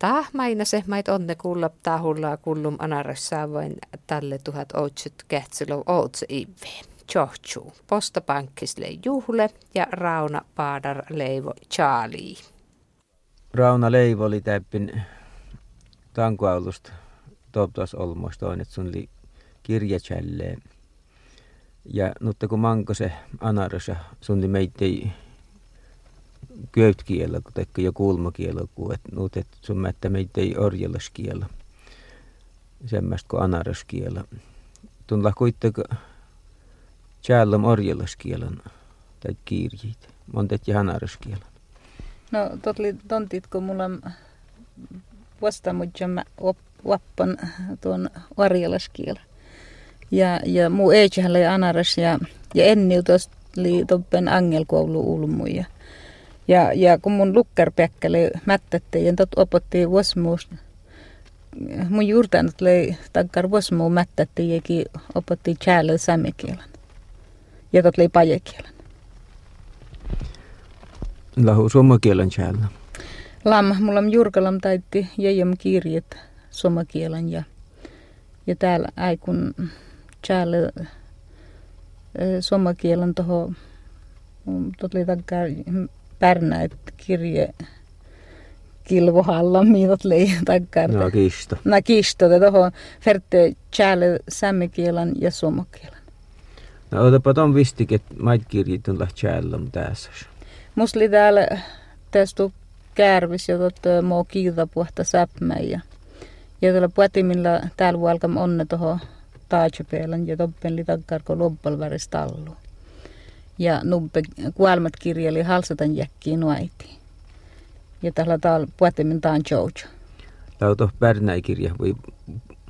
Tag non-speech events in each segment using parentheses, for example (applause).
tahmaina se mait onne kuulla tahulla kullum anaressa vain tälle tuhat ootset kähtsilö ootse iveen. Johchu, postapankkisle juhle ja Rauna Paadar Leivo Charlie. Rauna Leivo oli täppin tankuaulusta toptas olmoista on, että sun oli kirjacälleen. Ja nutte kun manko se anarassa, sun oli meitä köytkielä, tekee jo kulmakielä, et, sun mättä meitä ei orjelaskielä. Semmästä kuin anaraskielä. Tunla kuitenkin tjällom orjelaskielän tai kirjit. Montet ja anaraskielän. No, totli tontit, kun mulla vastaamudjam oppan tuon orjelaskielän. Ja, ja muu eitsihän oli anaras ja, ja enni tuosta oli toppen angelkoulu ulmuja. Ja, ja kun mun lukkarpäkkäli mättätti ja tot opotti vuosmuus, mun juurtanut oli takkar vuosmuu mättätti jäki opotti tjäällä samikielen. Ja tot oli pajekielen. Lahu suomakielen tjäällä. Lam, mulla on jurkalam taitti jäjäm kirjat suomakielen ja, ja täällä aikun tjäällä suomakielen toho, tot oli takkar pärnäit kirje kilvohalla, miidot lei takkar. No kisto. Na kisto, te toho ferte tjäälle sämmikielan ja suomakielen. No otapa ton vistik, että mait kirjit on läht tjäällä tässä. Musta oli täällä tästä kärvis ja tot moo kiilta puhta säpmä ja ja tällä puetimilla täällä vuolkam onne toho taatsepeelan ja toppen li ko lobbal allu ja nubbe kuolmat kirjeli halsatan jäkkiin nuaiti. Ja tällä taal puetemin taan. Tämä on pärnäikirja voi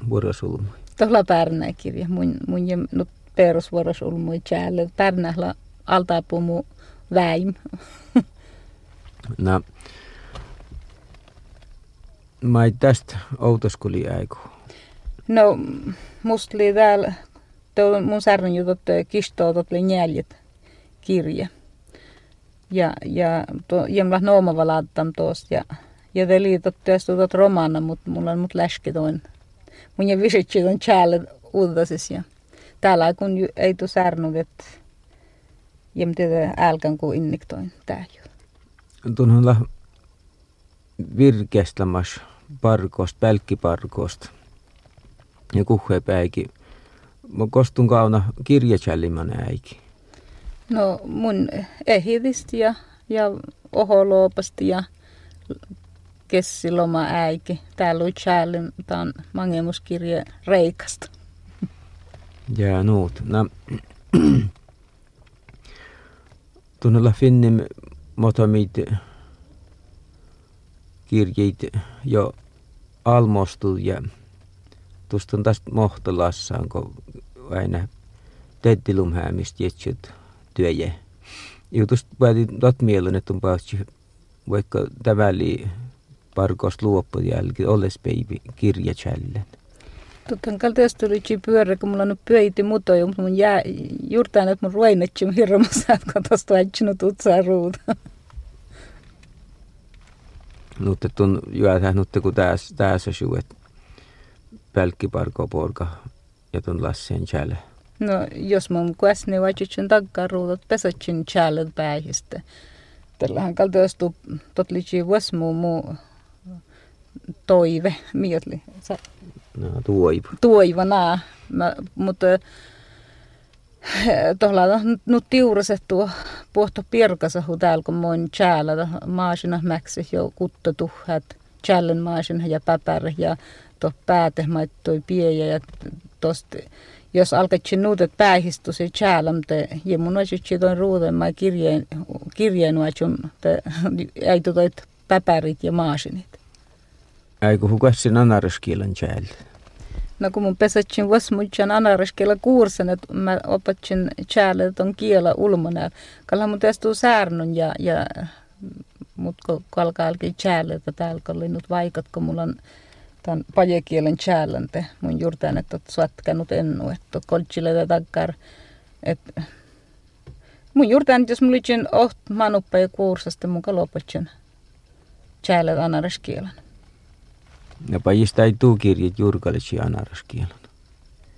vuorosulmu. Tuolla pärnäikirja. Mun, mun ja nyt perusvuorosulmu tjäälle. Pärnähla altaa pumu väim. (laughs) no, mä ei tästä outoskuli aiku. No, musta oli täällä, mun särnyn jutut kistoa, oli njäljet kirja. Ja, ja to, jemla nooma laattam tuosta ja, ja te liitot tuot romana, mutta mulla on mut läski toin. Mun ja visitsi on tjäälle uudasis ja täällä kun ei tu särnud, että jem teitä älkän kuin innik toin tää ju. Tunhulla virkestämäs parkosta, pälkkiparkosta ja kuhhepäikin. Mä kostun kauna kirjachalliman äikin. No mun ehidistä ja, ja oholoopasti ja kessiloma äiki. Täällä on Charlie, tämä on mangemuskirje Reikasta. Ja nuut. No, tunnella finnim motomit kirjeit jo almostu ja tuosta on tästä mohtolassaan, kun aina tettilumhäämistä jetsut työjä. Jutus päätin tot mielen, että on päästy vaikka tavalli parkosta luoppu jälkeen olles baby kirja challen. Totta kaltaista tuli pyörä, kun mulla on pyöiti muto, ja mun jää juurtaan, että mun ruinetsi mun hirveästi, kun tosta vaitsinut utsaa ruuta. Nutte tun juotähän nutte kun tässä tässä suu, että pälkkiparko porka ja tun lassien challe. No, jos mun kuäsni vaitsitsin takkaruutot pesatsin chäälet päihistä. Tällähän kaltoistu totlitsi vuosmuu muu toive, mietli. No, tuoiva. Tuoiva, naa. Mutta tuolla nyt tiurasettu puhto pirkasahu täällä, kun moin chäällä maasina mäksi jo kutta tuhat chällen maasina ja päpärä ja tuo pääte piejä ja tosta jos alkaisi nuutet päähistu se chäälämte ja mun olisi toin ruuden mä kirjeen kirjeen vaatsun ei tutoit päpärit ja maasinit. Ei kun hukasin anaraskielen chäällä. No kun mun pesätsin vasmutjan anaraskiela kuursen, että mä opatsin chäällä ton kiela ulmana. Kalla mun testu säärnun ja, ja mut kun alkaa alkaa chäällä, että täällä oli nyt vaikat, kun mulla on tämän pajekielen challenge mun juurtaan, että suotkanut ennu, että koltsille takkar. että mun juurtaan, jos mulla olisin oht manuppa ja kuursasta mun kalopatsin challenge anaraskielen. Ja pajista ei tuu kirjat jurkalisi anaraskielan.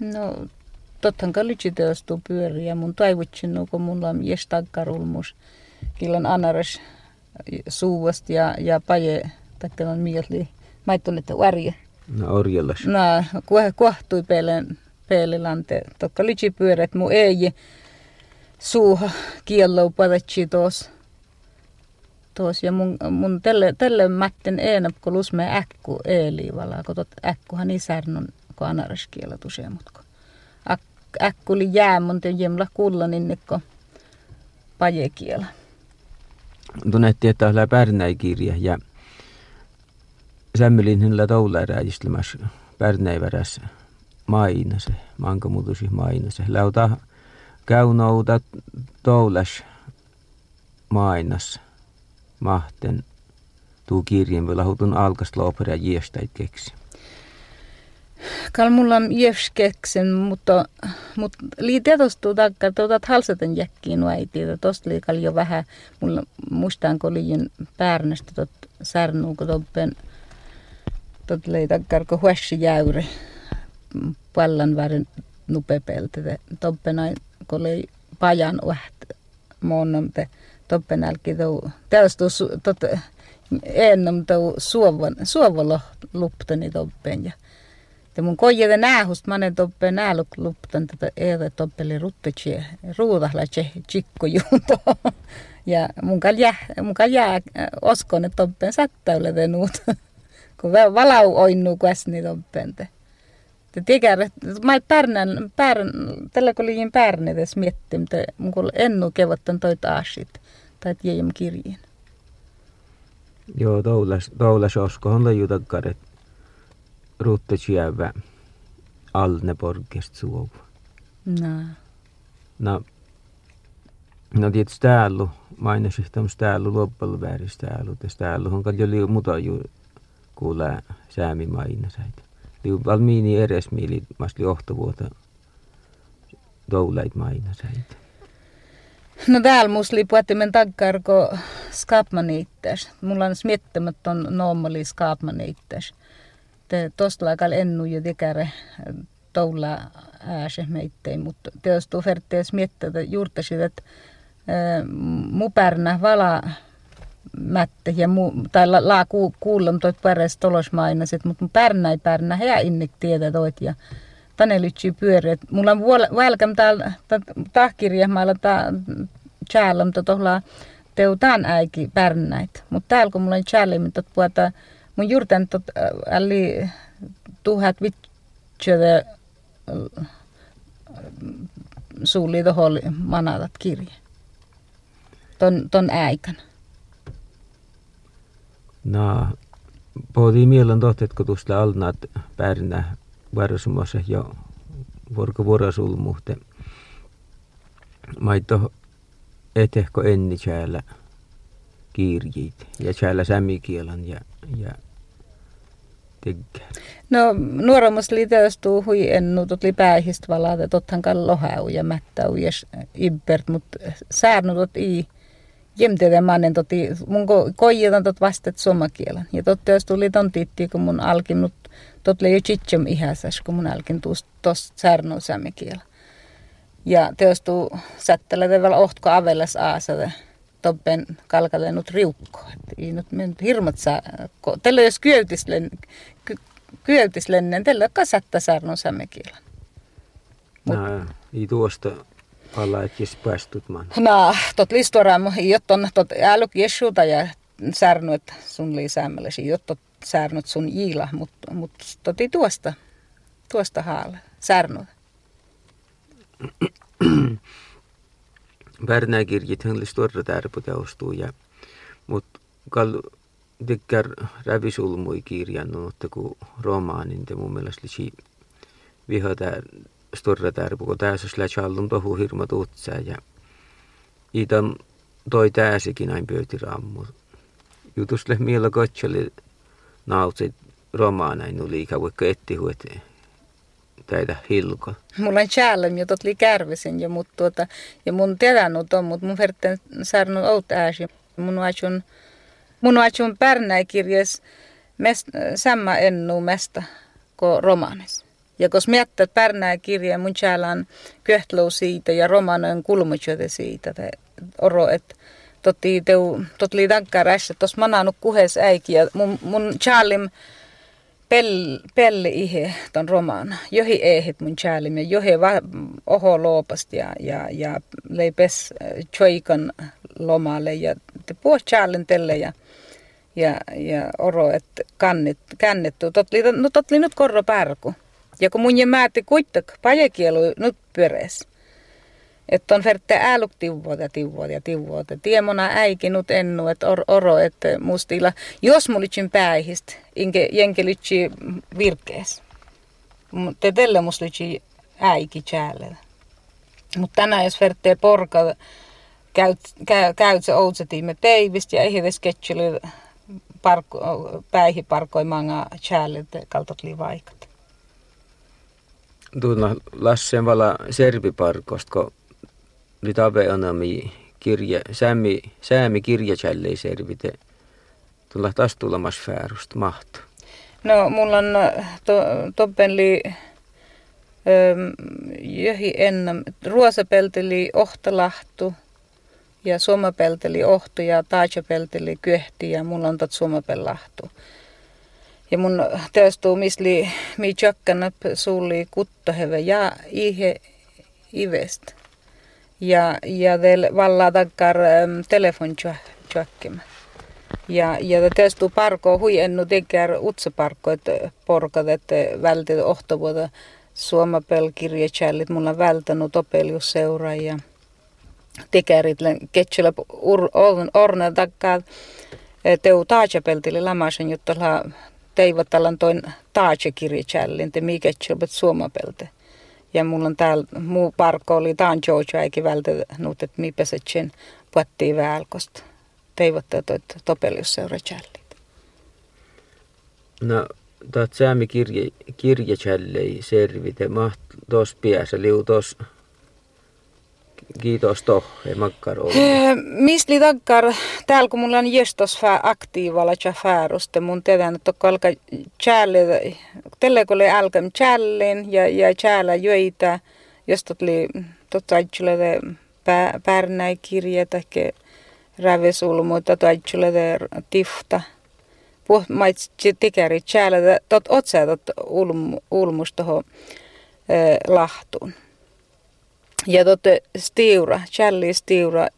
No, tottahan kallitsi teostuu pyöriä. Mun toivotsin, no, kun mulla on jes takkarulmus. Killan anaras suuvast ja, ja paje, taikka on mieli. Mä et että värje. No orjellas. No, kohtui peelen, peelilante. Tokka litsi pyörät mu ei suuha kiello padatsi tuossa tuos ja mun, mun tälle, tälle mätten eenap, kun lusme äkku eeliivala, kun tot äkkuhan isärnon, kun anaraskiela tusee, mutta äk, äkku oli jää mun te jemla kulla, niin nikko pajekiela. Tunnetti, että on pärnäikirja ja sämmölin hänellä toulärääjistlemässä pärnäivärässä mainase, manko muutusi mainase. Lauta käynouta toulas mainassa mahten tuu kirjeen vielä hutun alkas lopera jiestait keksi. Kal mulla on keksen, mutta, mutta lii tietostuu takka, otat halsaten jäkkiin nuäiti, että tosta liikal jo vähän, mulla muistaan kun liian päärnestä tot särnuu, kun toppen, tot lei takkar, kun huessi jäyri, pallan värin nupepeltä, toppen kun lei pajan uht, muonnam, te, toppen älki tuo, tästä tot, ennom tuo suovan, suovalo luptani toppen ja ja mun kojede näähust manen toppe näälu luptan tätä eede toppeli ruttetsi ruudahla tse chikko juunto. (laughs) Ja mun kal jää, mun kal jää oskon, että toppen sättäyle tenuut. (laughs) Kun valau oinnu kuesni toppen te. Te tiedä, mä pärnän, pärn, tällä kun liin pärne tässä miettii, mutta mun kun ennu kevottan toi taasit tai tiedän kirjeen. Joo, toulas, toulas oskohan leiju takkaret ruuttasiävä alne porkest suovu. No. No, no tietysti täällä, mainasin tämmöistä täällä loppujen vääristä täällä, tässä täällä on paljon muuta ju kuulee säämi mainasaita. Liu valmiini edes mieli, masli ohtovuota toulait mainasaita. No täällä musli puhuttamen takkarko skapmaniittäs. Mulla on smiettämätön normaali skapmaniittäs. Te tosta laikal ennu jo tekäre toula ääse meittein, mutta teostu fertees miettä juurtasit, että mupärnä vala mättä ja mu, tai la, la ku, kuullum toit päräs tolosmainaset, mutta pärnä ei pärnä, hea innik tietä toit ja tänne lytsi pyöreät. Mulla on välkäm täällä tahkirjahmailla tää tjäällä, mutta tuolla teutaan äiki pärnäit. Mutta täällä kun mulla on tjäällä, mutta puhuta, mun juurten tot, äli tuhat vitsöde suuli tuohon manatat kirje. Ton, ton aikana. No, pohtii mielen tohtetko tuosta alnaat pärnä varusmassa jo vuorko vuorosulmuhte. Maito etehko enni täällä kirjit ja täällä sämikielan ja, ja tekkää. No nuoremus liiteostuu hui ennu tutli päähistä valata tothan kallohau ja mättäu ja ibbert, mutta säännut i mannen toti, mun ko, koijetan tot vastat somakielan. Ja totta jos tuli ton tiitti, kun mun alkinut tot jo chitsem ihäsäs, kun mun alkin tuosta tosta särnu kielä. Ja teostuu sättelä vielä ohtko avelas aasada toppen kalkalenut riukko. Ei nyt mennyt hirmat saa, tällä jos kyötislen, ky, kyötislennen, tällä kasatta särnu kielä. Mut, no, ei tuosta alla, että päästut man. No, tot listoramu, jotton tot äluk jessuta ja särnu, että sun lisäämälläsi, jottot särnut sun iila, mutta mut toti tuosta, tuosta haala, särnut. (clears throat) Värnäkirjit hän listorra tärpoteostuu ja mut kal tykkär rävisulmui kirjannut, mutta kun romaanin te mun mielestä lisi viha tär, storra tärpo, kun tässä sillä challum tohu hirma tuutsaa ja itan toi täsikin näin pöytirammu. Jutusle miellä kotsali nautsit romaanain oli liikaa, vaikka etti huet täitä hilko. Mulla on challenge, jota tuli kärvisen ja, mut tuota, ja mun tiedänut on, mutta mun verten saanut out ääsi. Mun ajun, mun ajun pärnäikirjas mest, samma ennu mesta kuin romaanis. Ja kun miettii, pärnää kirja, mun on köhtlou siitä ja romaanoin kulmutjote siitä, että oro, että totti teu, tot li tankar ässä, tos mananut kuhes äiki ja mun, mun Charlim pell, pelli ihe ton romaan. Johi ehet mun Charlim ja johi va, oho loopast ja, ja, ja lei pes choikan lomalle ja te puhut Charlin telle ja ja, ja oro, että kannettu. Totli, no totli nyt korro pärku. Ja kun mun määtti kuittak, pajekielu nyt pyörees. Että on ferte äluk tivuota, tivuota tivuota. Tiemona äiki nyt ennu, että or, oro, että mustilla, jos mulitsin päihistä, inke jenkelitsi virkees. Te tälle muslitsi äiki tjäällä. Mutta tänään jos ferte porka, käyt, käy, käyt se outsetiimme teivistä ja ei edes ketchily parko, päihi parkoimanga tjäällä kaltot livaikat. Tuuna Lassen vala serviparkosta, kun nyt aveanami kirja, säämi, säämi kirjachällei servite. Tulla taas tulemas fäärusta mahtu. No, mulla on to, toppenli johi ennen. Ruosapelteli ohtalahtu ja suomapelteli ohtu ja taajapelteli kyhti ja mulla on tot suomapellahtu. Ja mun teostuu misli mi tjökkänä suuli kuttaheve ja ihe ivest. Ja, ja del valla takkar um, telefon tjökkimä. Ja, ja teostuu parko hui ennu tekär utsaparko, että porkat, että vältet ohtovuota suomapel kirjachallit. Mulla vältänyt opelius seuraa ja tekärit ketchellä orna takkaa teu taajapeltille lamasen, jotta teivotallan toin taatsekirjachallin, te mikä suomapelte. Ja mulla on täällä muu parko oli taan George äikin välttänyt, että mi peset sen puettiin välkosta. Teivottaa toi topeliusseurachallit. No, tuot säämi kirje, kirjachallei servite maht tos piässä liu tos Kiitos tohe, makkaro. Misli takkar, täällä kun mulla on jestos fää aktiivalla ja fääruste, mun tiedän, että kun alkaa tjäälle, tällä kun oli alkaa tjällin ja, ja tjäällä jöitä, jos tuli totta ajattelee pärnäi kirje tai rävesulmu, totta ajattelee tifta. Puh, maitsi tikäri tjäällä, tot otsaa tot ulmus tuohon lahtuun. Ja totte stiura, Charlie stiura,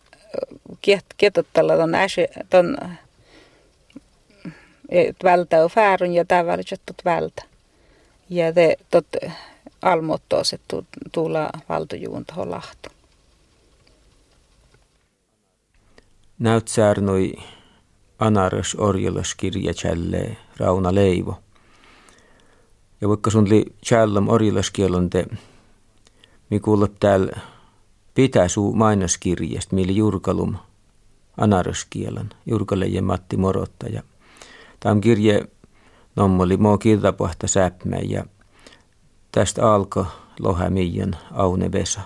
kietottalla ton äse, ton vältä on fäärun ja tämä välisettot vältä. Ja te tot almottoos, että tuulla valtojuun tuohon lahtu. Näyt säärnoi Anaras Orjolas kirja Rauna Leivo. Ja vaikka sun li Challam Orjolas te Mi kuulla täällä pitää suu mainoskirjasta, millä Jurkalum anaraskielan, Jurkalle ja Matti Morotta. Ja tämä kirje nommoli moo kirtapuhta säppmä ja tästä alkoi lohämijan Aune Vesa.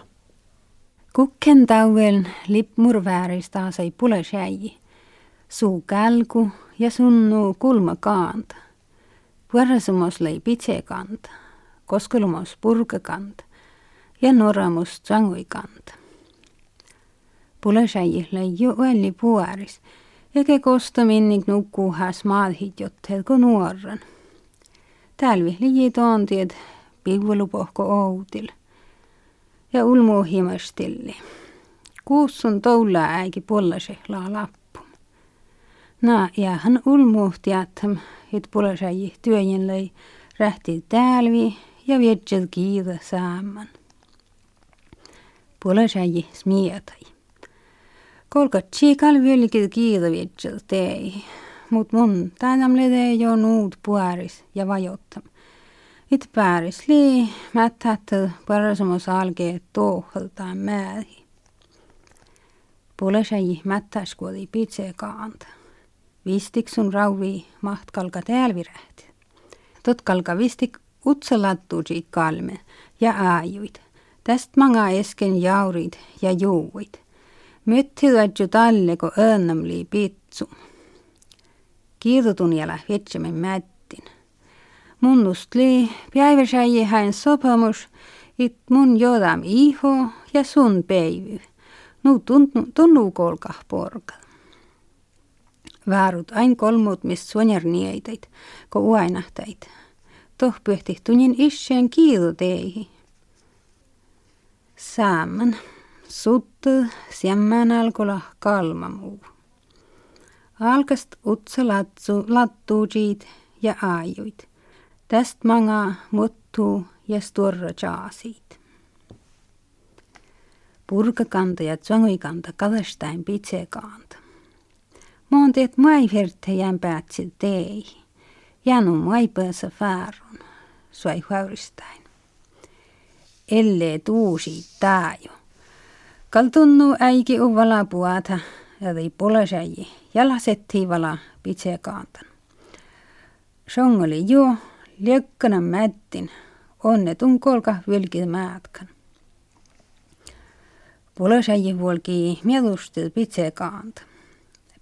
Kukken tauvel lippmur vääristä sai pule Suu kälku ja sunnu kulma kaanta. Puerasumos lei pitse kanta. Koskelumos purka kanta ja noramus sanguikanta. Pulesäjille jo uelli puoris, eikä kosta nukkuu häs maadhit jotteelko nuoran. Tälvi liji toontiet pivulupohko outil ja ulmuu himastilli. Kuussun toulaa äiki puolase laa lappu. Na, ja hän ulmuhtiatam, et pulesäji työjen rähti tälvi ja vietset kiitä saaman Положай сміятай. Kolka tsikal vilkid kiidavitsel tei, mut mun tänam lede jo nuud puäris ja vajotam. It pääris lii mättätä parasumus algee tuohaltaan määri. Pulesäji mättäskuoli pitse kaanta. Vistiksun rauvi mahtkalka täälvirähti. Totkalka vistik utsalattuusi kalme ja aajuita. Tästä manga esken jaurit ja juuit. Myttilätju talle ko önnamli pitsu. Kiitotun jälä vetsemme mättin. Munnustli päiväsäji hän sopamus, it mun jodam iho ja sun päivy. Nu tunnu kolka porka. Väärut ain kolmut mis suonjarnieitait, ko uainahtait. Toh pyhti tunnin isseen kiitu teihi. Saaman, suttu, siemmään alkola kalmamuu. Alkast utsa latsu, ja aajuit. Täst manga muttuu ja sturra jaasiit. Purkakanta ja tsanguikanta kadastain pitsekanta. Monteet maiverte jään päätsil tei. Janu maipäässä fäärun. Suai huauristain. Elle tuusi taajo. Kaltunnu äiki uvala puata ja tei polasäji. Jalasetti vala pitsekantan. Songoli jo liekkana mättin. Onnetun kolka vilkid määtkan. Polasäji vuolki mielustil pitsekanta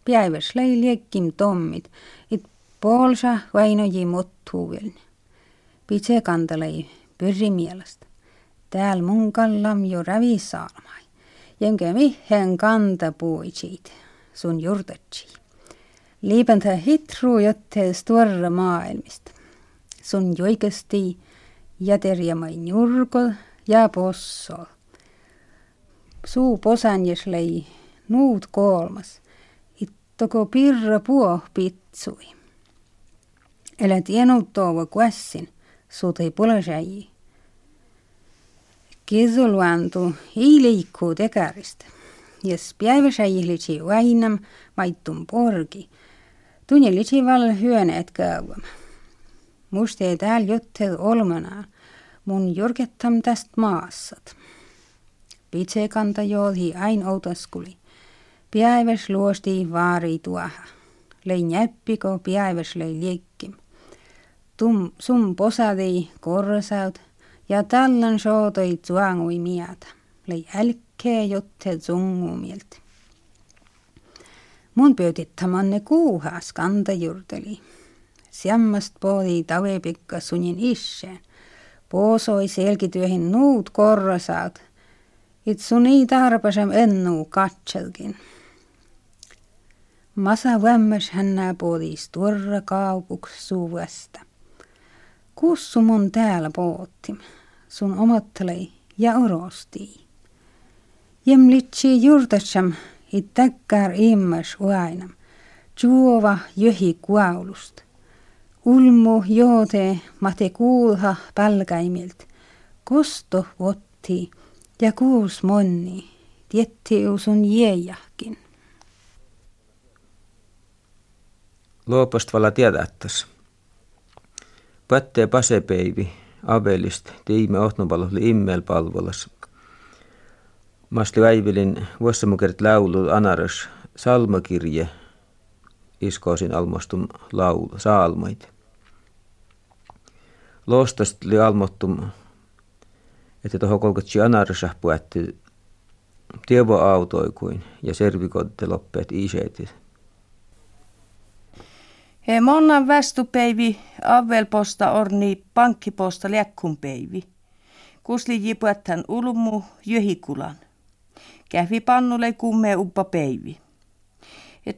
päiväs läi liekkim tommit, it polsa vainoji mottuuvelni. Pitse kantalei pyrri mielestä. Tääl mun kallam jo rävisaalmai, jenkä mihän kanta puitsit, sun jurtatsi. Liipäntä hitru jotte stuorra maailmista. Sun joikasti jäterjamai njurkol ja possol. Suu posanjes lei nuut kolmas – toko pirra puo pitsui. Elä tienut tuova kuessin, ei pulasääji. Kesoluantu ei liikkuu tekarista. Jos päiväsäji litsi vainam maittun porgi, tunne litsi val hyöneet kauam. Muste täällä jottel olmana, mun jorkettam tästä maassat. Pitse kanta joolhi ain outoskuli. Päiväs luosti vaari tuoha. Lei näppiko päiväs lei liekkim. Tum, sum posadi korsaut ja tallan sootoi tuangui miata. Lei älkkee jotte zungumielti. Mun pöytittämanne kuuhas kantajurteli. Siammast poodi tavepikka sunin isseen. Poosoi selkityöhin nuut korrasaut. It suni tarpasem ennu katselkin. Masa vämmäs hännää poodis tuorra kaupuks suvesta. Kussu mun täällä pootti, sun omattelei ja orosti. Jem litsi jurtassam it täkkär immas uainam, juova jöhi kuaulust. Ulmu joote mate kuulha pälkäimilt, kosto votti ja kuus monni, tietti sun jeejahkin. Loopast vala tiedättäs. Pättee pasepeivi avelist tiime ohtnopalvelu immel palvelas. Masti Väivilin vuossamukert laulu anaras salmakirje iskoosin almostum laulu saalmait. Loostast li almottum, että tuohon kolkotsi anarasa puetti tievo autoikuin ja servikotte loppeet iseetit. Monnan västupeivi avvelposta orni pankkiposta läkkumpeivi. Kusli jipuettan ulmu jöhikulan. Kävi pannulle kumme uppa peivi.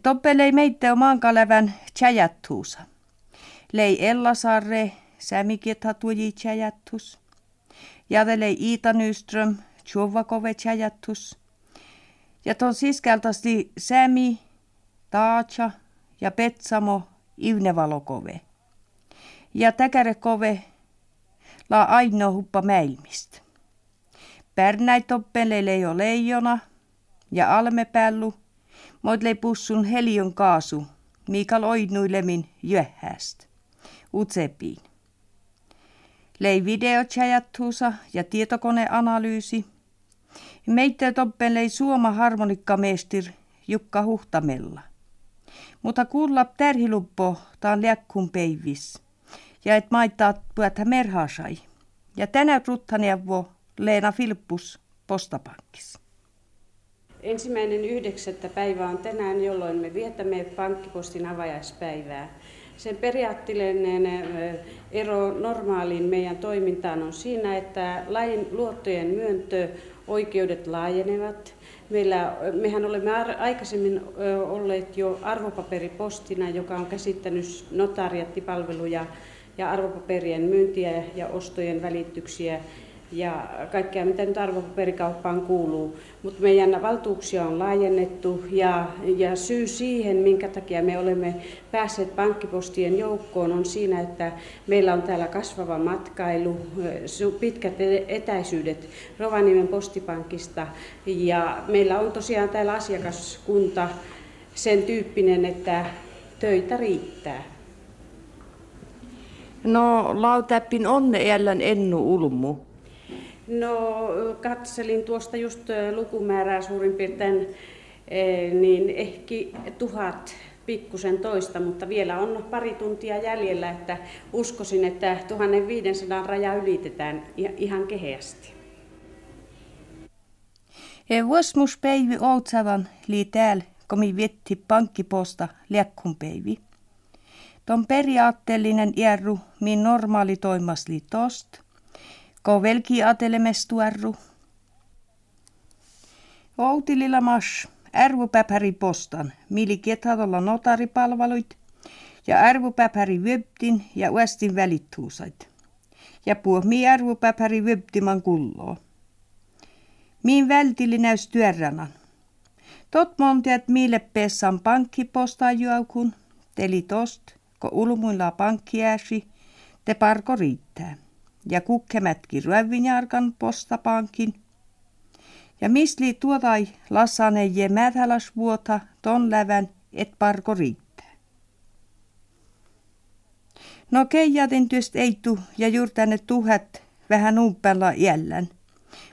Toppelei meitä maankalävän tjäjättuusa. Lei Ellasarre, sämiketha tuji tjäjättus. Jadelei Iita Nyström, tjuvakove tjäjättus. Ja ton siskältästi Sämi, Taatsa ja Petsamo ivnevalokove. Ja täkärekove la aino huppa mäilmist. Pärnäitoppele jo leijona ja almepällu, modlei pussun helion kaasu, Mikael oidnuilemin jöhäst. Utsepiin. Lei videotjajattuusa ja tietokoneanalyysi. Meitä toppelei suoma harmonikkameestir Jukka Huhtamella. Mutta kuulla tärhiluppo taan liäkkun peivis. Ja et maittaa puätä merhaasai. Ja tänä ruttaneuvo Leena Filppus postapankis. Ensimmäinen yhdeksättä päivä on tänään, jolloin me vietämme pankkipostin avajaispäivää. Sen periaatteellinen ero normaaliin meidän toimintaan on siinä, että lain luottojen myöntöoikeudet laajenevat. Meillä, mehän olemme aikaisemmin olleet jo arvopaperipostina, joka on käsittänyt notariattipalveluja ja arvopaperien myyntiä ja ostojen välityksiä ja kaikkea, mitä nyt arvopaperikauppaan kuuluu. Mutta meidän valtuuksia on laajennettu ja, ja syy siihen, minkä takia me olemme päässeet pankkipostien joukkoon, on siinä, että meillä on täällä kasvava matkailu, pitkät etäisyydet Rovaniemen postipankista ja meillä on tosiaan täällä asiakaskunta sen tyyppinen, että töitä riittää. No, lautäppin onne jälleen ennu ulmu. No katselin tuosta just lukumäärää suurin piirtein, niin ehkä tuhat pikkusen toista, mutta vielä on pari tuntia jäljellä, että uskoisin, että 1500 raja ylitetään ihan keheästi. Vuosmuspäivi Outsavan lii täällä, kun mi vietti pankkiposta liekkunpäivi. Ton periaatteellinen järru, min normaali toimasli tost – Kovelki atelemestuarru. Outililla mas ärvupäpäri postan, mili ketadolla notaripalveluit ja ärvupäpäri webtin ja uestin välittuusait. Ja mi ärvupäpäri webtiman kulloo. Miin vältili näys työrranan. Tot montiat miille pessan pankkipostaa juaukun, teli tost, ko ulmuilla pankkiääsi, te parko riittää ja kukkemätki rövinjarkan postapankin. Ja misli tuotai lassane je vuota ton lävän et parko riittää. No keijatin työst eitu ja juurtänne tuhat vähän umpella jällän.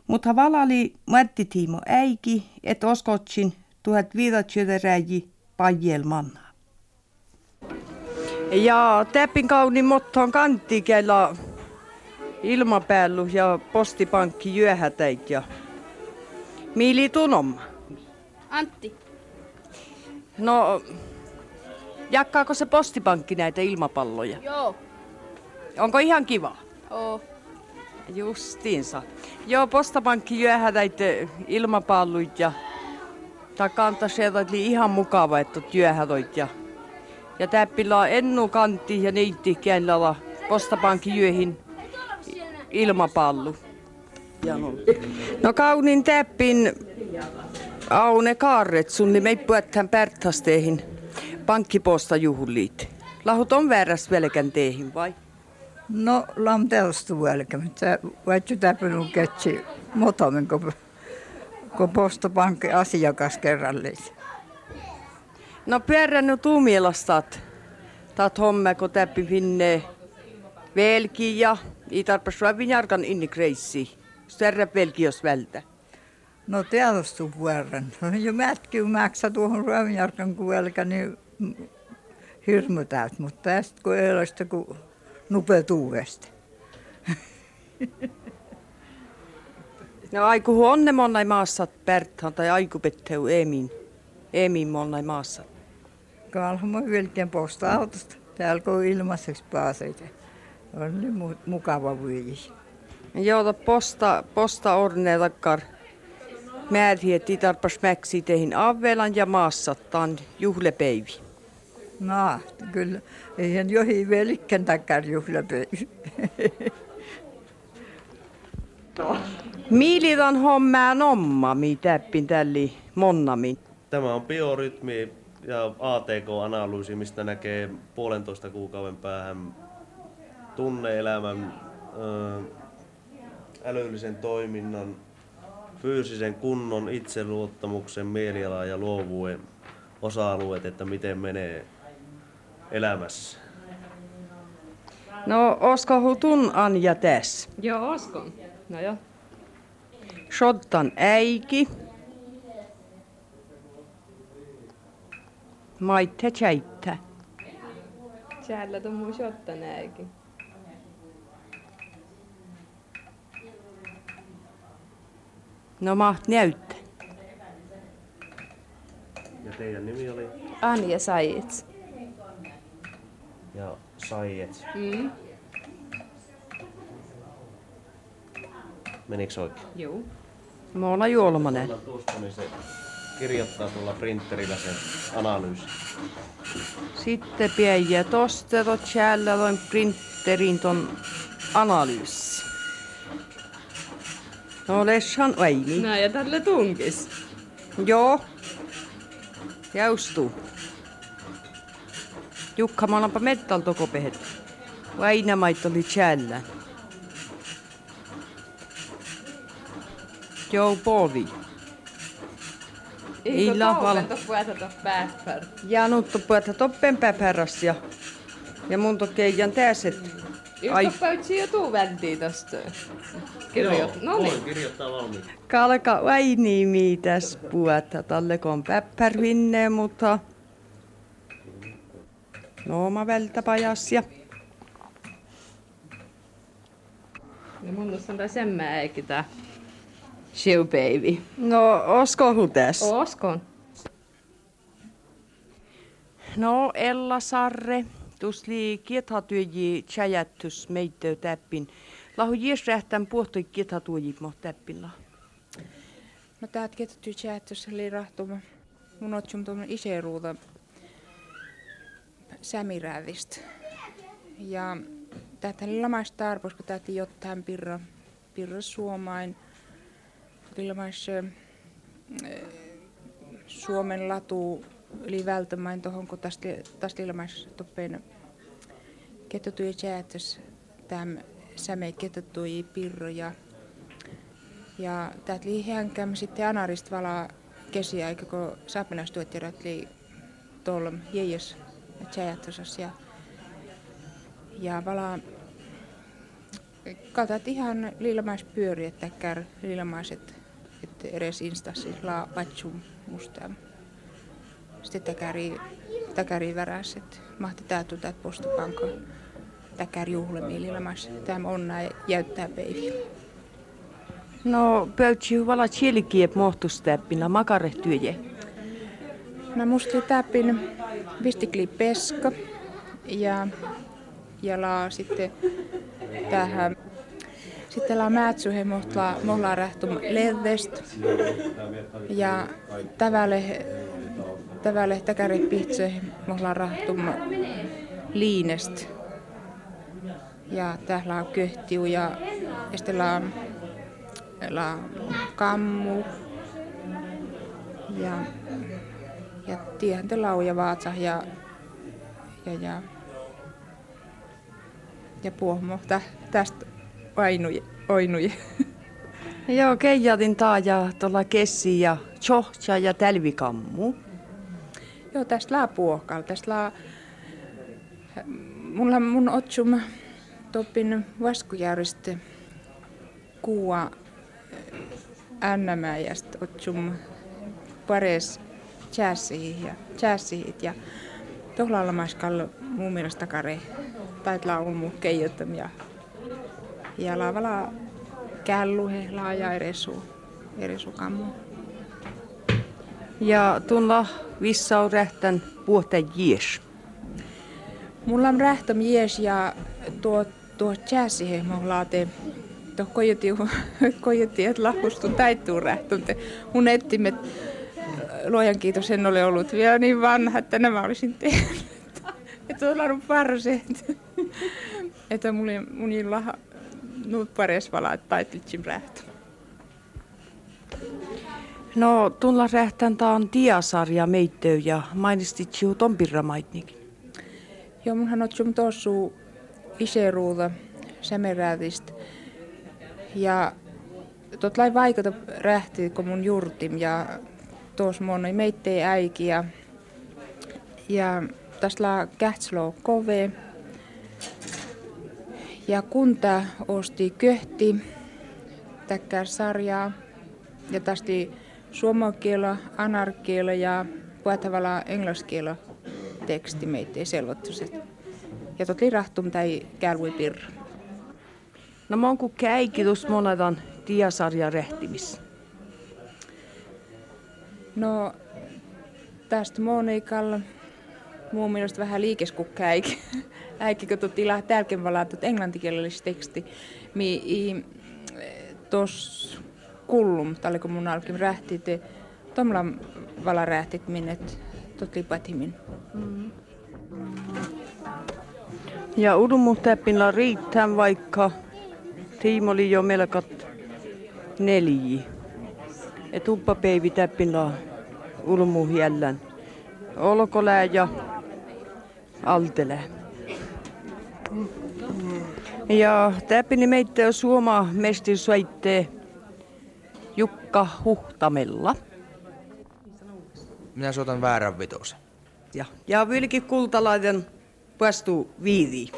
Mutta valali mattitiimo äiki, et oskotsin tuhat viidatsjöteräji pajelmanna. Ja täppin kauni mottoon kantti, kella ilmapäällä ja postipankki jyöhätäit ja miili tunomma? Antti. No, jakkaako se postipankki näitä ilmapalloja? Joo. Onko ihan kiva? Oo. Justiinsa. Joo, postapankki jyöhätäit ilmapalluit ja takanta sieltä oli ihan mukava, että jyöhätoit ja ja täppillä on ennu kantti ja niitti kielellä postapankki jyöhin ilmapallu. No kaunin täppin Aune Kaarret sun niin me puhutaan pärthasteihin pankkiposta juhliit. Lahut on vääräs velkän teihin vai? No lam telstu velkä, mutta vaikka täpyn ketsi motomen, kun, kun postopankki asiakas kerrallis. No pyöränny tuumielastat. Taat homme, kun täppi finne velki i tarpeeksi vinjarkan inni kreissi. Större velki jos vältä. No tietysti vuoren. Jo mätki maksaa tuohon ruovinjarkan kuelka, niin hirmutäät, mutta tästä kun ei ole sitä (laughs) kun nupeet uudesta. No aiku onne monnai maassa Berthan tai aiku petteu Emin. Emin monnai maassa. Kalhamo vilkeen posta-autosta. Täällä kun ilmaiseksi pääsee. On niin mukava vuosi. Joo, posta, posta orne takkar. Määri, että tarpas mäksi teihin avelan ja massattaan juhlepäivi. No, kyllä. Eihän johi velikkän takkar juhlepäivi. no. (laughs) Miilitan hommaa nomma, mi täppin tälli monnamin. Tämä on biorytmi ja ATK-analyysi, mistä näkee puolentoista kuukauden päähän tunneelämän, älyllisen toiminnan, fyysisen kunnon, itseluottamuksen, mielialan ja luovuuden osa-alueet, että miten menee elämässä. No, osko hutun Anja tässä? Joo, oskon. No joo. Shottan äiki. Maitte tjäittä. Tjällä on mun shottan äiki. No maht näyttää. teidän nimi oli? Anja Sajits. Ja Saiets. Mm. Menikö oikein? Joo. Me ollaan Juolmanen. Tuosta, niin se kirjoittaa tuolla printerillä sen analyysin. Sitten pieniä tosta tot siellä loin printerin ton analyysi. No leshan aini. Nää ja tälle tunkis. Joo. Jaustuu. Jukka, mä olenpa mettal toko pehet. Aina mait oli tjällä. Joo, povi. Tuossa pääffär? Ja nuttu puhuta toppen päpäräs ja, mun tokeijan täset. Ai. Just päytsi jo tuu väntiin tosta. Kirjoit. No niin. Kirjoittaa valmiiksi. Kalka vai niin mitäs puhuta. Talle kun päppärvinne, mutta... No mä vältä pajas ja... Ja mun on tää semmää eikä tää. Show baby. No, osko hutäs? Oskon. No, Ella Sarre, tusli kiethatyöji tjäjättys meitä täppin. Lahu jies rähtän puhtui kiethatuoji mo täppillä. No täältä ketty chatissa oli rahtuma. Mun otsum tuommoinen iseruuta sämirävistä. Ja täältä oli lamais tarpos, kun täältä jotain pirra, pirra suomain. Lamais Suomen latu yli välttämäin tuohon, kun tästä, tästä ilmais toppeen kettutuja chatissa. Täm säme kettutuja pirro ja ja täältä oli hänkäm sitten anarist vala kesiaika, kun saapinastuottirat oli tuolla jäijäs tjäjättösas ja ja vala katat ihan liilamaispyöri, että kär liilamaiset, että edes instanssi la patsum musta. Sitten täkäri, täkäri väräs, että mahti täytyy täältä postopanko täkäri juhlemiin liilamais. Tämä on näin jäyttää päiviä. No, pöytsi vala chielikiep mohtustäppillä makarehtyöje. No musta täpin vistikli peska ja, ja la sitten tähän sitten la määtsuhe mohla mohla rähtum levest ja täväle täväle täkäri pihtse mohla rähtum liinest ja täällä on köhtiu ja, la la kammu ja, ja tiehän te lauja vaatsa ja, ja, ja, ja puohmo tä, tästä ainuje, oinuje. (laughs) Joo, keijatin taa ja tuolla kessi ja chohtja ja tälvikammu. Joo, tästä laa puokal, tästä laa, mulla mun otsum topin vaskujärjestö kuua Annamäijästä otsum pares chässiin ja chässiin ja tohlalla maskalla mun mielestä takare taitlaa on mun keijottam ja ja lavala källuhe laaja eresu eresu Ja tulla vissau rähtän puhta jies. Mulla on rähtäm jies ja tuo tuo laate to kojuti, (laughs) kojuti että lahustu täytyy rähtönte. Mun ettimet, luojan kiitos, en ole ollut vielä niin vanha, että nämä olisin tehnyt. (laughs) (laughs) Että on ollut parseet. Että mun, mun laha, nuut pares vala, että taititsin rähtö. No, tulla rähtän tää on diasarja meittö ja mainistit juu ton pirramaitnikin. Joo, munhan on sun tossu iseruuta sämeräätistä. Ja tot lai vaikuta rähti, kun mun jurtim ja tuos moni meittei äiki ja, ja tästä la kähtslo kove. Ja kunta osti köhti täkkär sarjaa ja tästä suomakielo, anarkielo ja puhuttavalla englanniskielo teksti meitä selvottuset. Ja tot li rahtum tai kälvui pirra. No mä oon ku käikitus monetan diasarja rehtimis. No, tästä Monikalla. Muun mielestä vähän liikeskukka (laughs) äikin. Äikin, kun tuotti ilaa tälken valaatut englantikielellistä teksti. Mi i tos kullum, tälle kun mun rähti, te tomla vala rähtit minnet tot lipatimin. Mm. Ja urumuhtäppillä riittää vaikka Tiimo oli jo melkat neljä. Ja tuppapäivi täppillä urumuhjällän. Olkolää ja altele. Ja täppini meitä suoma mesti soitte Jukka Huhtamella. Minä soitan väärän vitosen. Ja, ja Vilki Kultalaiden puestu viidi.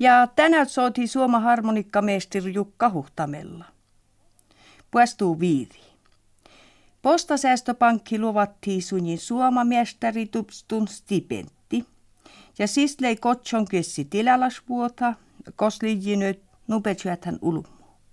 Ja tänään soiti Suoma harmonikkamestari Jukka Huhtamella. Puestuu viidi. Postasäästöpankki luvattiin sunnin suomamestari tupstun stipentti. Ja siis lei kotson kessi tilalasvuota, koslijinöt nupetsyäthän ulum.